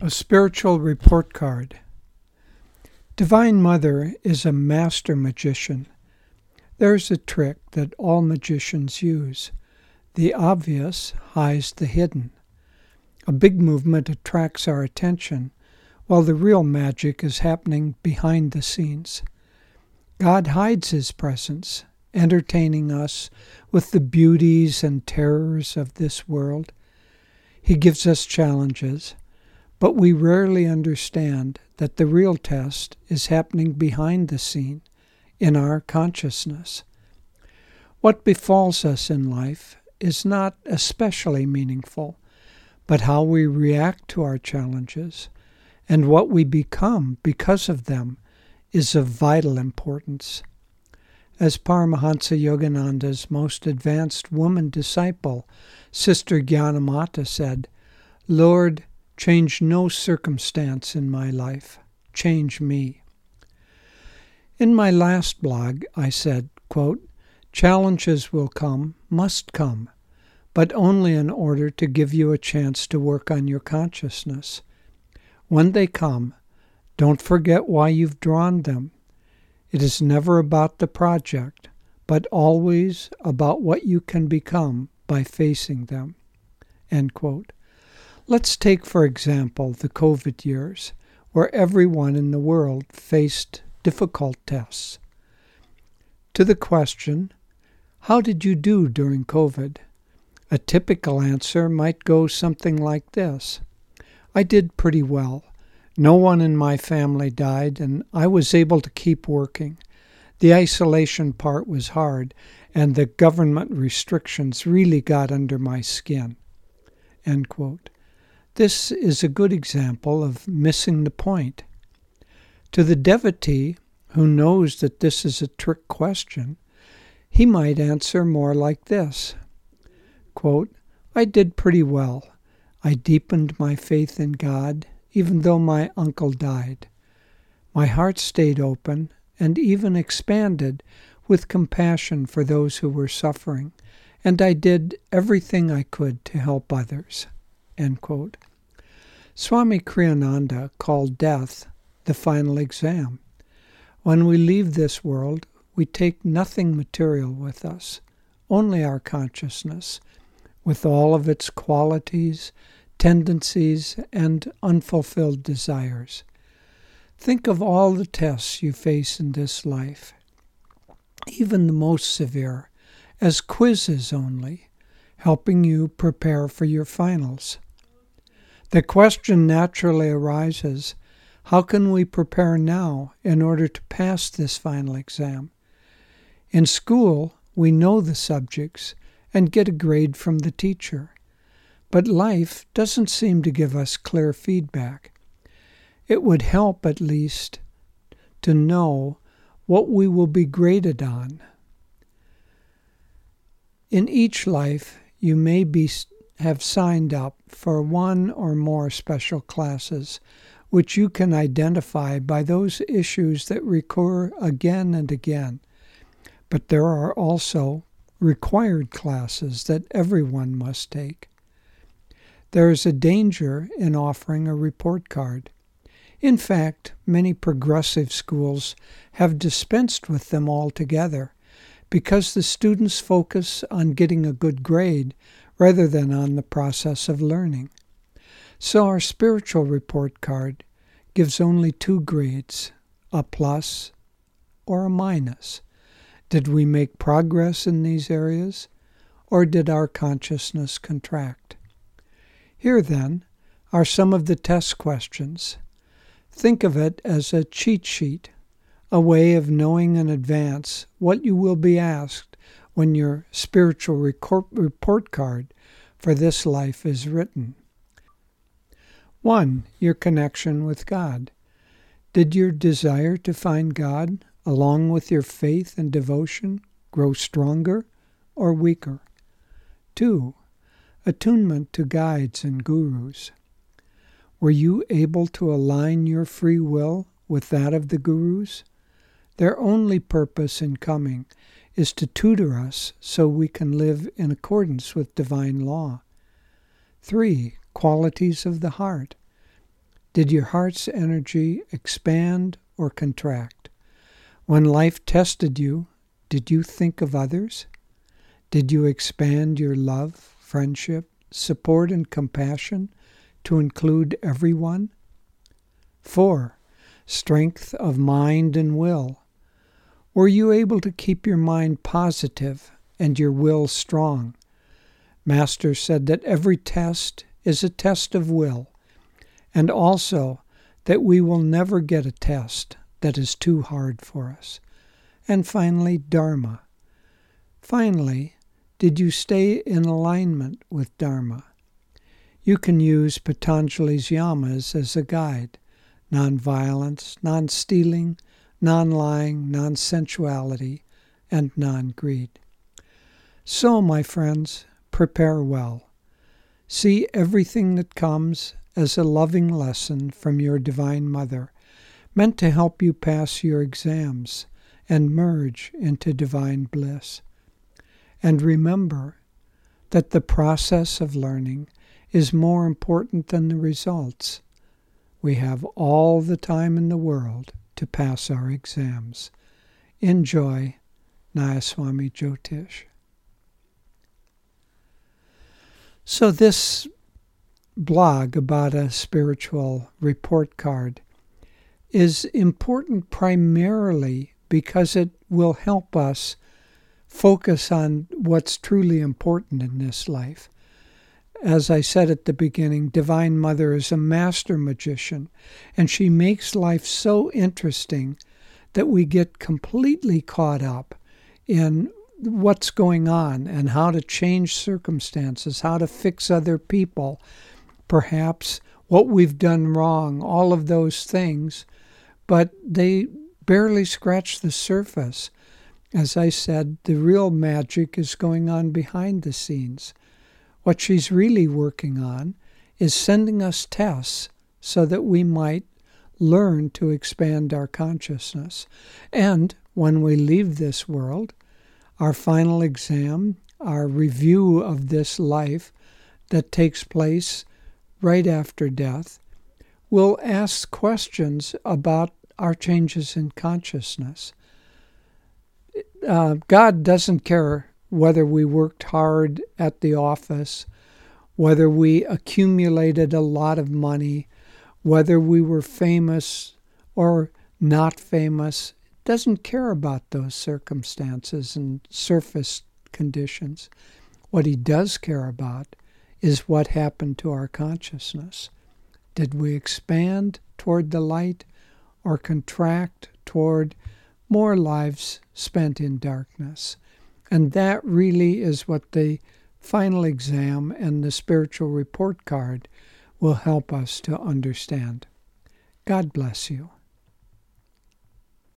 A spiritual report card. Divine Mother is a master magician. There's a trick that all magicians use. The obvious hides the hidden. A big movement attracts our attention, while the real magic is happening behind the scenes. God hides His presence, entertaining us with the beauties and terrors of this world. He gives us challenges but we rarely understand that the real test is happening behind the scene, in our consciousness. What befalls us in life is not especially meaningful, but how we react to our challenges and what we become because of them is of vital importance. As Paramahansa Yogananda's most advanced woman disciple, Sister Gyanamata, said, Lord, Change no circumstance in my life. Change me. In my last blog, I said, quote, Challenges will come, must come, but only in order to give you a chance to work on your consciousness. When they come, don't forget why you've drawn them. It is never about the project, but always about what you can become by facing them. End quote. Let's take, for example, the COVID years, where everyone in the world faced difficult tests. To the question, How did you do during COVID? A typical answer might go something like this I did pretty well. No one in my family died, and I was able to keep working. The isolation part was hard, and the government restrictions really got under my skin. End quote. This is a good example of missing the point. To the devotee who knows that this is a trick question, he might answer more like this quote, I did pretty well. I deepened my faith in God, even though my uncle died. My heart stayed open and even expanded with compassion for those who were suffering, and I did everything I could to help others. End quote. Swami Kriyananda called death the final exam. When we leave this world, we take nothing material with us, only our consciousness, with all of its qualities, tendencies, and unfulfilled desires. Think of all the tests you face in this life, even the most severe, as quizzes only, helping you prepare for your finals. The question naturally arises how can we prepare now in order to pass this final exam? In school, we know the subjects and get a grade from the teacher. But life doesn't seem to give us clear feedback. It would help, at least, to know what we will be graded on. In each life, you may be have signed up for one or more special classes, which you can identify by those issues that recur again and again. But there are also required classes that everyone must take. There is a danger in offering a report card. In fact, many progressive schools have dispensed with them altogether because the students focus on getting a good grade rather than on the process of learning. So our spiritual report card gives only two grades a plus or a minus. Did we make progress in these areas, or did our consciousness contract? Here, then, are some of the test questions. Think of it as a cheat sheet, a way of knowing in advance what you will be asked when your spiritual report card for this life is written. 1. Your connection with God. Did your desire to find God, along with your faith and devotion, grow stronger or weaker? 2. Attunement to guides and gurus. Were you able to align your free will with that of the gurus? Their only purpose in coming is to tutor us so we can live in accordance with divine law. 3. Qualities of the heart. Did your heart's energy expand or contract? When life tested you, did you think of others? Did you expand your love, friendship, support, and compassion to include everyone? 4. Strength of mind and will. Were you able to keep your mind positive and your will strong? Master said that every test is a test of will and also that we will never get a test that is too hard for us. And finally, Dharma. Finally, did you stay in alignment with Dharma? You can use Patanjali's yamas as a guide nonviolence, non stealing, non lying, non sensuality, and non greed. So, my friends, prepare well. See everything that comes as a loving lesson from your Divine Mother, meant to help you pass your exams and merge into divine bliss. And remember that the process of learning is more important than the results. We have all the time in the world to pass our exams. Enjoy Nayaswami Jyotish. So, this blog about a spiritual report card is important primarily because it will help us focus on what's truly important in this life. As I said at the beginning, Divine Mother is a master magician, and she makes life so interesting that we get completely caught up in what's going on and how to change circumstances, how to fix other people, perhaps what we've done wrong, all of those things, but they barely scratch the surface. As I said, the real magic is going on behind the scenes. What she's really working on is sending us tests so that we might learn to expand our consciousness. And when we leave this world, our final exam, our review of this life that takes place right after death, will ask questions about our changes in consciousness. Uh, God doesn't care whether we worked hard at the office, whether we accumulated a lot of money, whether we were famous or not famous. Doesn't care about those circumstances and surface conditions. What he does care about is what happened to our consciousness. Did we expand toward the light or contract toward more lives spent in darkness? And that really is what the final exam and the spiritual report card will help us to understand. God bless you.